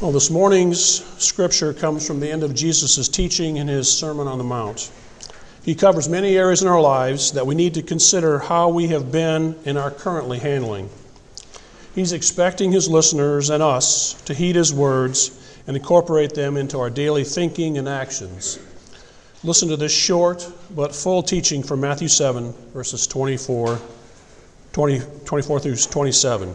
Well, this morning's scripture comes from the end of Jesus' teaching in his Sermon on the Mount. He covers many areas in our lives that we need to consider how we have been and are currently handling. He's expecting his listeners and us to heed his words and incorporate them into our daily thinking and actions. Listen to this short but full teaching from Matthew 7, verses 24, 20, 24 through 27.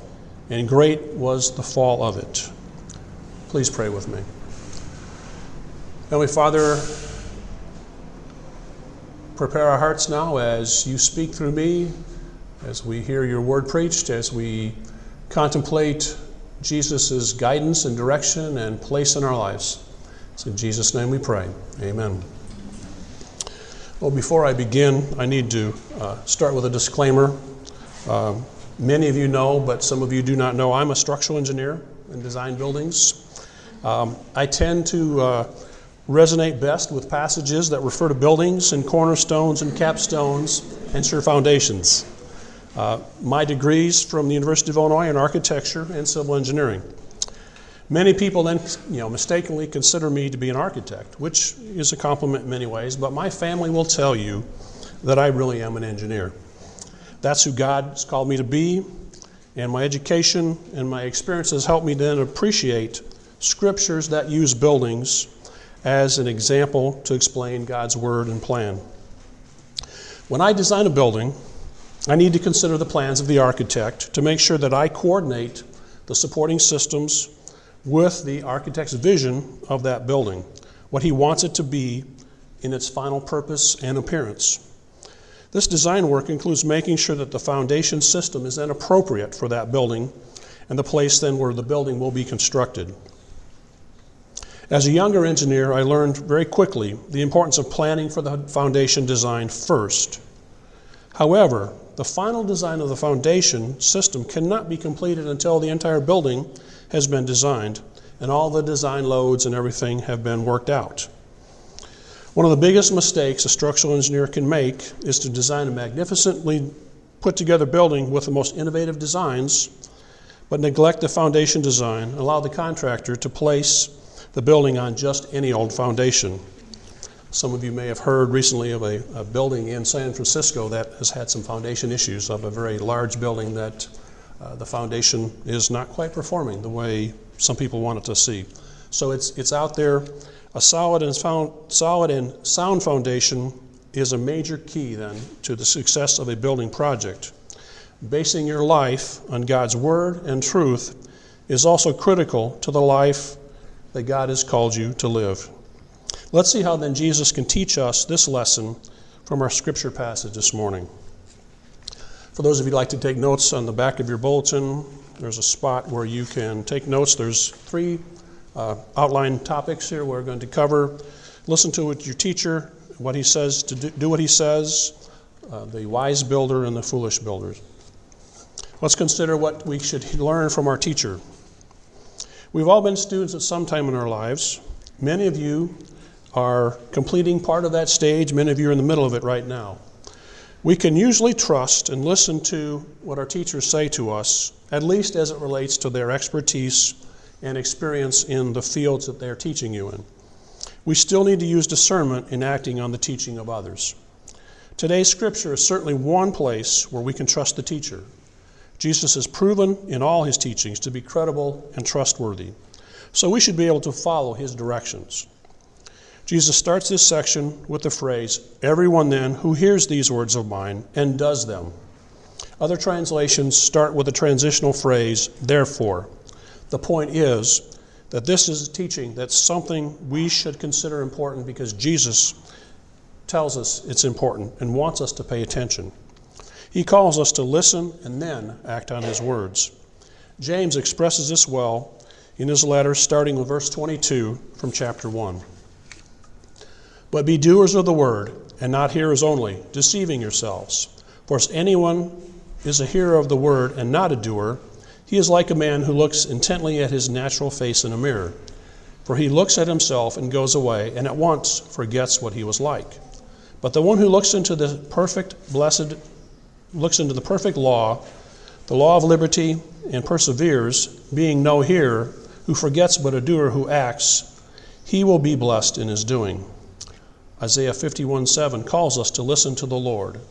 and great was the fall of it. Please pray with me. Heavenly Father, prepare our hearts now as you speak through me, as we hear your word preached, as we contemplate Jesus' guidance and direction and place in our lives. It's in Jesus' name we pray. Amen. Well, before I begin, I need to uh, start with a disclaimer. Um, Many of you know, but some of you do not know, I'm a structural engineer and design buildings. Um, I tend to uh, resonate best with passages that refer to buildings and cornerstones and capstones and sure foundations. Uh, my degrees from the University of Illinois in architecture and civil engineering. Many people then, you know, mistakenly consider me to be an architect, which is a compliment in many ways, but my family will tell you that I really am an engineer. That's who God has called me to be, and my education and my experiences helped me then appreciate scriptures that use buildings as an example to explain God's word and plan. When I design a building, I need to consider the plans of the architect to make sure that I coordinate the supporting systems with the architect's vision of that building, what he wants it to be in its final purpose and appearance. This design work includes making sure that the foundation system is then appropriate for that building and the place then where the building will be constructed. As a younger engineer, I learned very quickly the importance of planning for the foundation design first. However, the final design of the foundation system cannot be completed until the entire building has been designed and all the design loads and everything have been worked out. One of the biggest mistakes a structural engineer can make is to design a magnificently put together building with the most innovative designs, but neglect the foundation design and allow the contractor to place the building on just any old foundation. Some of you may have heard recently of a, a, building in San Francisco that has had some foundation issues of a very large building that uh, the foundation is not quite performing the way some people want it to see. So it's, it's out there. A solid and, found, solid and sound foundation is a major key then to the success of a building project. Basing your life on God's word and truth is also critical to the life that God has called you to live. Let's see how then Jesus can teach us this lesson from our scripture passage this morning. For those of you who like to take notes on the back of your bulletin, there's a spot where you can take notes. There's three uh, outline topics here we're going to cover. Listen to what your teacher, what he says to do, do what he says, uh, the wise builder and the foolish builders. Let's consider what we should learn from our teacher. We've all been students at some time in our lives. Many of you are completing part of that stage, many of you are in the middle of it right now. We can usually trust and listen to what our teachers say to us, at least as it relates to their expertise and experience in the fields that they're teaching you in. We still need to use discernment in acting on the teaching of others. Today's scripture is certainly one place where we can trust the teacher. Jesus has proven in all his teachings to be credible and trustworthy, so we should be able to follow his directions. Jesus starts this section with the phrase, Everyone then who hears these words of mine and does them. Other translations start with a transitional phrase, therefore. The point is that this is a teaching that's something we should consider important because Jesus tells us it's important and wants us to pay attention. He calls us to listen and then act on his words. James expresses this well in his letter, starting with verse 22 from chapter 1. But be doers of the word, and not hearers only, deceiving yourselves. For if anyone is a hearer of the word and not a doer, he is like a man who looks intently at his natural face in a mirror. For he looks at himself and goes away, and at once forgets what he was like. But the one who looks into the perfect, blessed, looks into the perfect law, the law of liberty, and perseveres, being no hearer who forgets but a doer who acts, he will be blessed in his doing. Isaiah 51 7 calls us to listen to the Lord.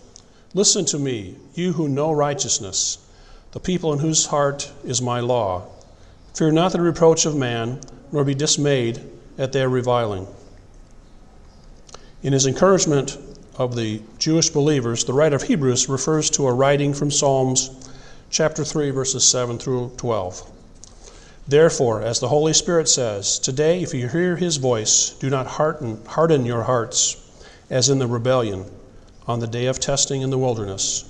Listen to me, you who know righteousness, the people in whose heart is my law. Fear not the reproach of man, nor be dismayed at their reviling. In his encouragement of the Jewish believers, the writer of Hebrews refers to a writing from Psalms chapter 3, verses 7 through 12. Therefore, as the Holy Spirit says, today if you hear his voice, do not harden, harden your hearts as in the rebellion on the day of testing in the wilderness,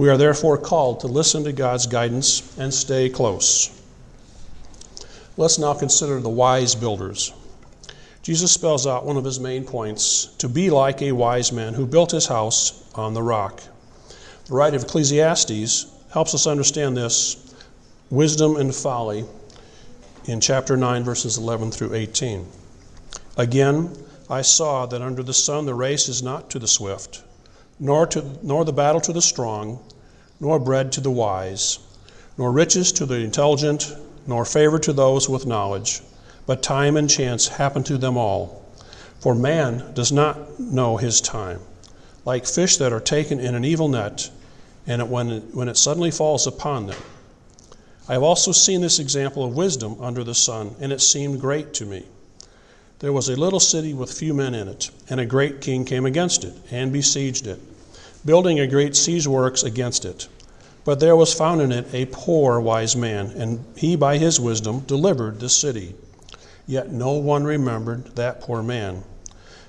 We are therefore called to listen to God's guidance and stay close. Let's now consider the wise builders. Jesus spells out one of his main points to be like a wise man who built his house on the rock. The writer of Ecclesiastes helps us understand this wisdom and folly in chapter 9, verses 11 through 18. Again, I saw that under the sun the race is not to the swift, nor, to, nor the battle to the strong, nor bread to the wise, nor riches to the intelligent, nor favor to those with knowledge but time and chance happen to them all. For man does not know his time. Like fish that are taken in an evil net, and it, when, it, when it suddenly falls upon them. I have also seen this example of wisdom under the sun, and it seemed great to me. There was a little city with few men in it, and a great king came against it, and besieged it, building a great siege works against it. But there was found in it a poor wise man, and he by his wisdom delivered the city. Yet no one remembered that poor man.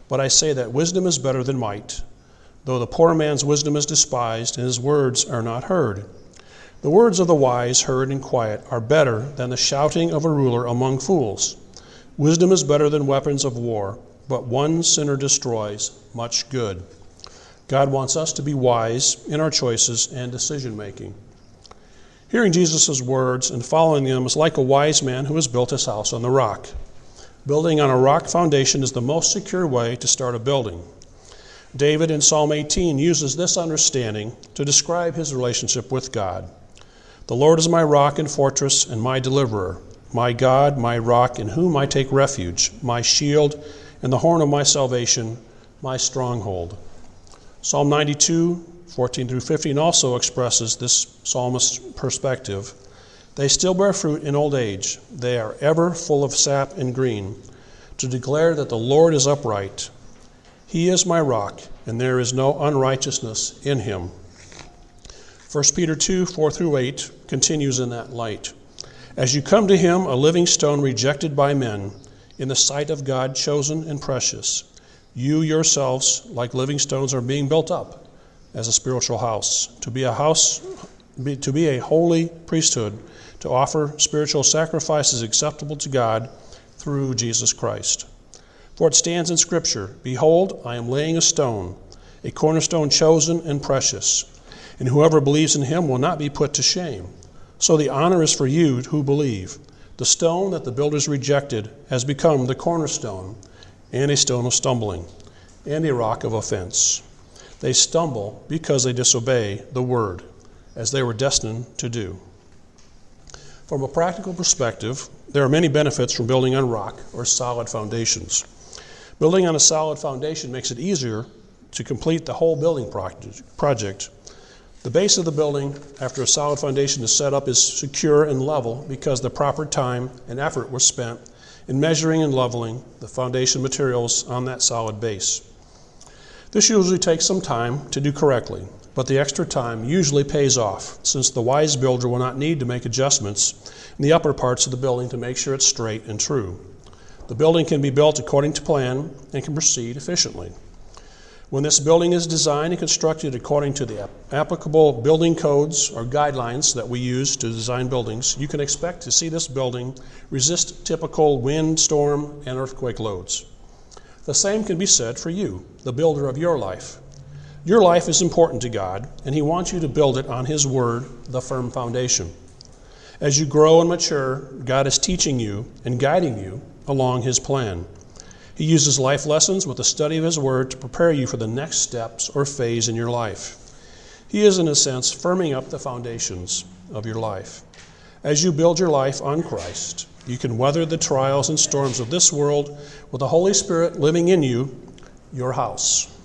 But I say that wisdom is better than might, though the poor man's wisdom is despised, and his words are not heard. The words of the wise, heard in quiet, are better than the shouting of a ruler among fools. Wisdom is better than weapons of war, but one sinner destroys much good. God wants us to be wise in our choices and decision making. Hearing Jesus' words and following them is like a wise man who has built his house on the rock. Building on a rock foundation is the most secure way to start a building. David in Psalm 18 uses this understanding to describe his relationship with God. The Lord is my rock and fortress and my deliverer, my God, my rock, in whom I take refuge, my shield and the horn of my salvation, my stronghold. Psalm 92, 14 through 15 also expresses this psalmist's perspective. They still bear fruit in old age. They are ever full of sap and green, to declare that the Lord is upright. He is my rock, and there is no unrighteousness in him. 1 Peter 2 4 through 8 continues in that light. As you come to him, a living stone rejected by men, in the sight of God chosen and precious, you yourselves, like living stones, are being built up as a spiritual house, to be a house, to be a holy priesthood to offer spiritual sacrifices acceptable to God through Jesus Christ. For it stands in Scripture Behold, I am laying a stone, a cornerstone chosen and precious, and whoever believes in him will not be put to shame. So the honor is for you who believe. The stone that the builders rejected has become the cornerstone, and a stone of stumbling, and a rock of offense. They stumble because they disobey the word, as they were destined to do. From a practical perspective, there are many benefits from building on rock or solid foundations. Building on a solid foundation makes it easier to complete the whole building project. The base of the building, after a solid foundation is set up, is secure and level because the proper time and effort was spent in measuring and leveling the foundation materials on that solid base. This usually takes some time to do correctly, but the extra time usually pays off, since the wise builder will not need to make adjustments in the upper parts of the building to make sure it's straight and true. The building can be built according to plan and can proceed efficiently. When this building is designed and constructed according to the applicable building codes or guidelines that we use to design buildings, you can expect to see this building resist typical wind, storm, and earthquake loads. The same can be said for you, the builder of your life. Your life is important to God, and He wants you to build it on His Word, the firm foundation. As you grow and mature, God is teaching you and guiding you along His plan. He uses life lessons with the study of His Word to prepare you for the next steps or phase in your life. He is, in a sense, firming up the foundations of your life. As you build your life on Christ, you can weather the trials and storms of this world with the Holy Spirit living in you, your house.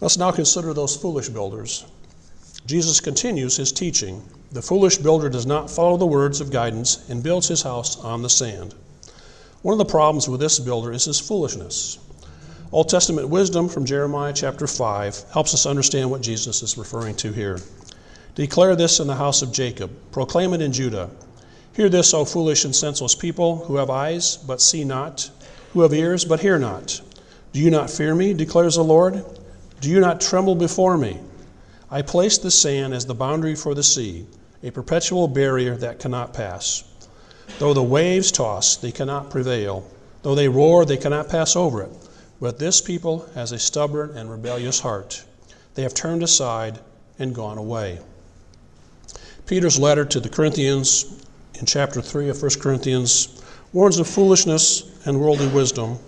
Let's now consider those foolish builders. Jesus continues his teaching. The foolish builder does not follow the words of guidance and builds his house on the sand. One of the problems with this builder is his foolishness. Old Testament wisdom from Jeremiah chapter 5 helps us understand what Jesus is referring to here. Declare this in the house of Jacob, proclaim it in Judah. Hear this, O foolish and senseless people, who have eyes but see not, who have ears but hear not. Do you not fear me, declares the Lord? Do you not tremble before me? I place the sand as the boundary for the sea, a perpetual barrier that cannot pass. Though the waves toss, they cannot prevail. Though they roar, they cannot pass over it. But this people has a stubborn and rebellious heart. They have turned aside and gone away. Peter's letter to the Corinthians in chapter 3 of 1 Corinthians warns of foolishness and worldly wisdom.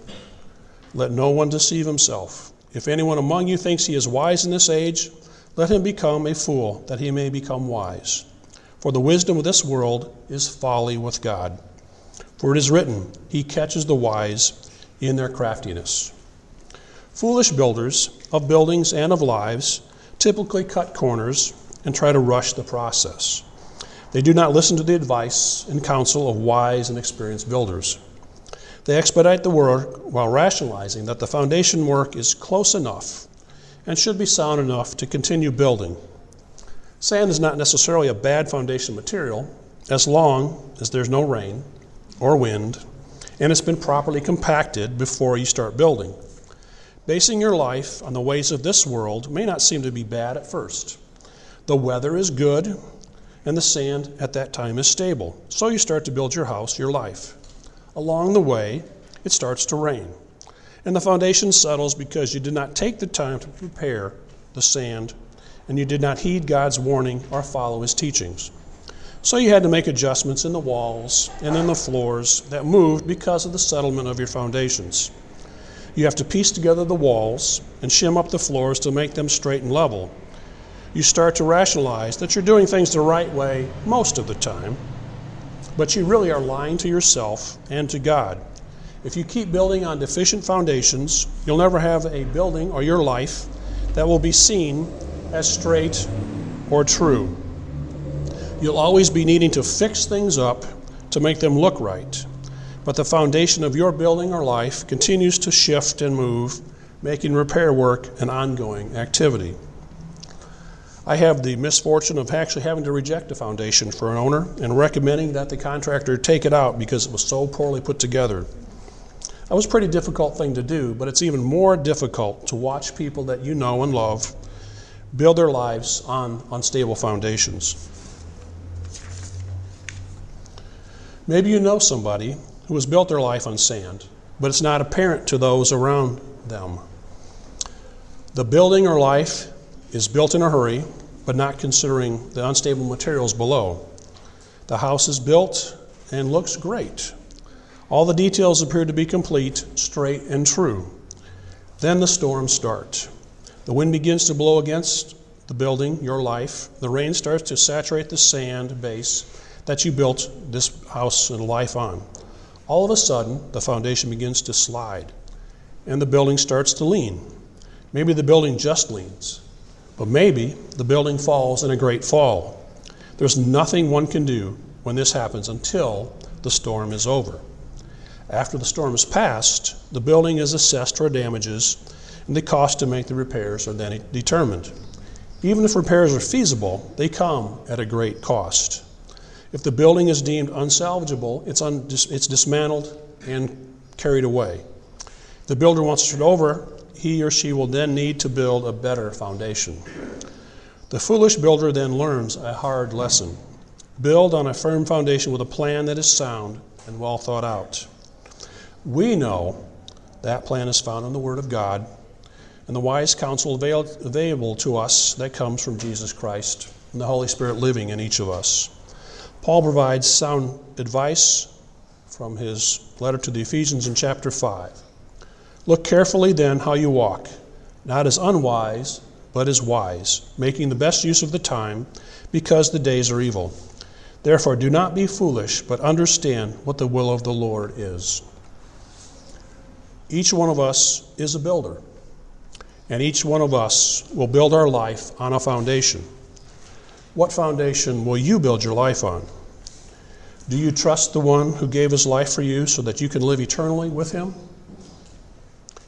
Let no one deceive himself. If anyone among you thinks he is wise in this age, let him become a fool, that he may become wise. For the wisdom of this world is folly with God. For it is written, He catches the wise in their craftiness. Foolish builders of buildings and of lives typically cut corners and try to rush the process. They do not listen to the advice and counsel of wise and experienced builders. They expedite the work while rationalizing that the foundation work is close enough and should be sound enough to continue building. Sand is not necessarily a bad foundation material as long as there's no rain or wind and it's been properly compacted before you start building. Basing your life on the ways of this world may not seem to be bad at first. The weather is good and the sand at that time is stable, so you start to build your house, your life. Along the way, it starts to rain. And the foundation settles because you did not take the time to prepare the sand and you did not heed God's warning or follow his teachings. So you had to make adjustments in the walls and in the floors that moved because of the settlement of your foundations. You have to piece together the walls and shim up the floors to make them straight and level. You start to rationalize that you're doing things the right way most of the time but you really are lying to yourself and to God. If you keep building on deficient foundations, you'll never have a building or your life that will be seen as straight or true. You'll always be needing to fix things up to make them look right. But the foundation of your building or life continues to shift and move, making repair work an ongoing activity. I have the misfortune of actually having to reject a foundation for an owner and recommending that the contractor take it out because it was so poorly put together. That was a pretty difficult thing to do, but it's even more difficult to watch people that you know and love build their lives on unstable foundations. Maybe you know somebody who has built their life on sand, but it's not apparent to those around them. The building or life is built in a hurry, but not considering the unstable materials below. The house is built and looks great. All the details appear to be complete, straight, and true. Then the storms start. The wind begins to blow against the building, your life. The rain starts to saturate the sand base that you built this house and life on. All of a sudden, the foundation begins to slide, and the building starts to lean. Maybe the building just leans. But maybe the building falls in a great fall. There's nothing one can do when this happens until the storm is over. After the storm is passed, the building is assessed for damages, and the cost to make the repairs are then determined. Even if repairs are feasible, they come at a great cost. If the building is deemed unsalvageable, it's, un- it's dismantled and carried away. If the builder wants to start over, he or she will then need to build a better foundation. The foolish builder then learns a hard lesson. Build on a firm foundation with a plan that is sound and well thought out. We know that plan is found in the Word of God and the wise counsel available to us that comes from Jesus Christ and the Holy Spirit living in each of us. Paul provides sound advice from his letter to the Ephesians in chapter 5. Look carefully then how you walk, not as unwise, but as wise, making the best use of the time, because the days are evil. Therefore, do not be foolish, but understand what the will of the Lord is. Each one of us is a builder, and each one of us will build our life on a foundation. What foundation will you build your life on? Do you trust the one who gave his life for you so that you can live eternally with him?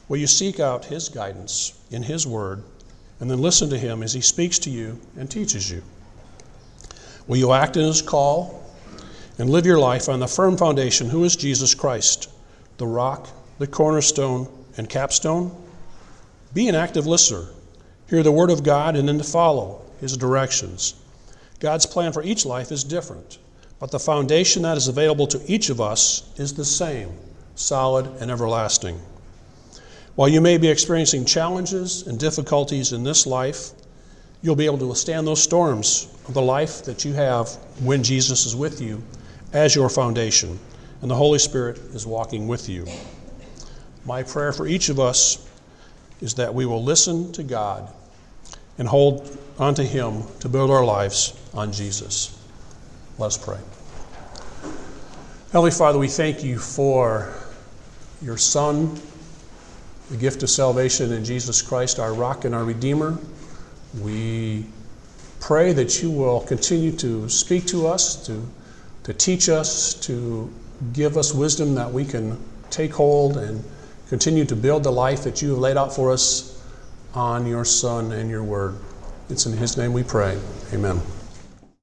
Will you seek out his guidance in his word and then listen to him as he speaks to you and teaches you? Will you act in his call and live your life on the firm foundation who is Jesus Christ, the rock the cornerstone and capstone. Be an active listener. Hear the word of God and then to follow his directions. God's plan for each life is different, but the foundation that is available to each of us is the same solid and everlasting. While you may be experiencing challenges and difficulties in this life, you'll be able to withstand those storms of the life that you have when Jesus is with you as your foundation, and the Holy Spirit is walking with you. My prayer for each of us is that we will listen to God and hold onto Him to build our lives on Jesus. Let us pray. Heavenly Father, we thank you for your Son, the gift of salvation in Jesus Christ, our rock and our Redeemer. We pray that you will continue to speak to us, to, to teach us, to give us wisdom that we can take hold and continue to build the life that you have laid out for us on your Son and your Word. It's in His name we pray. Amen.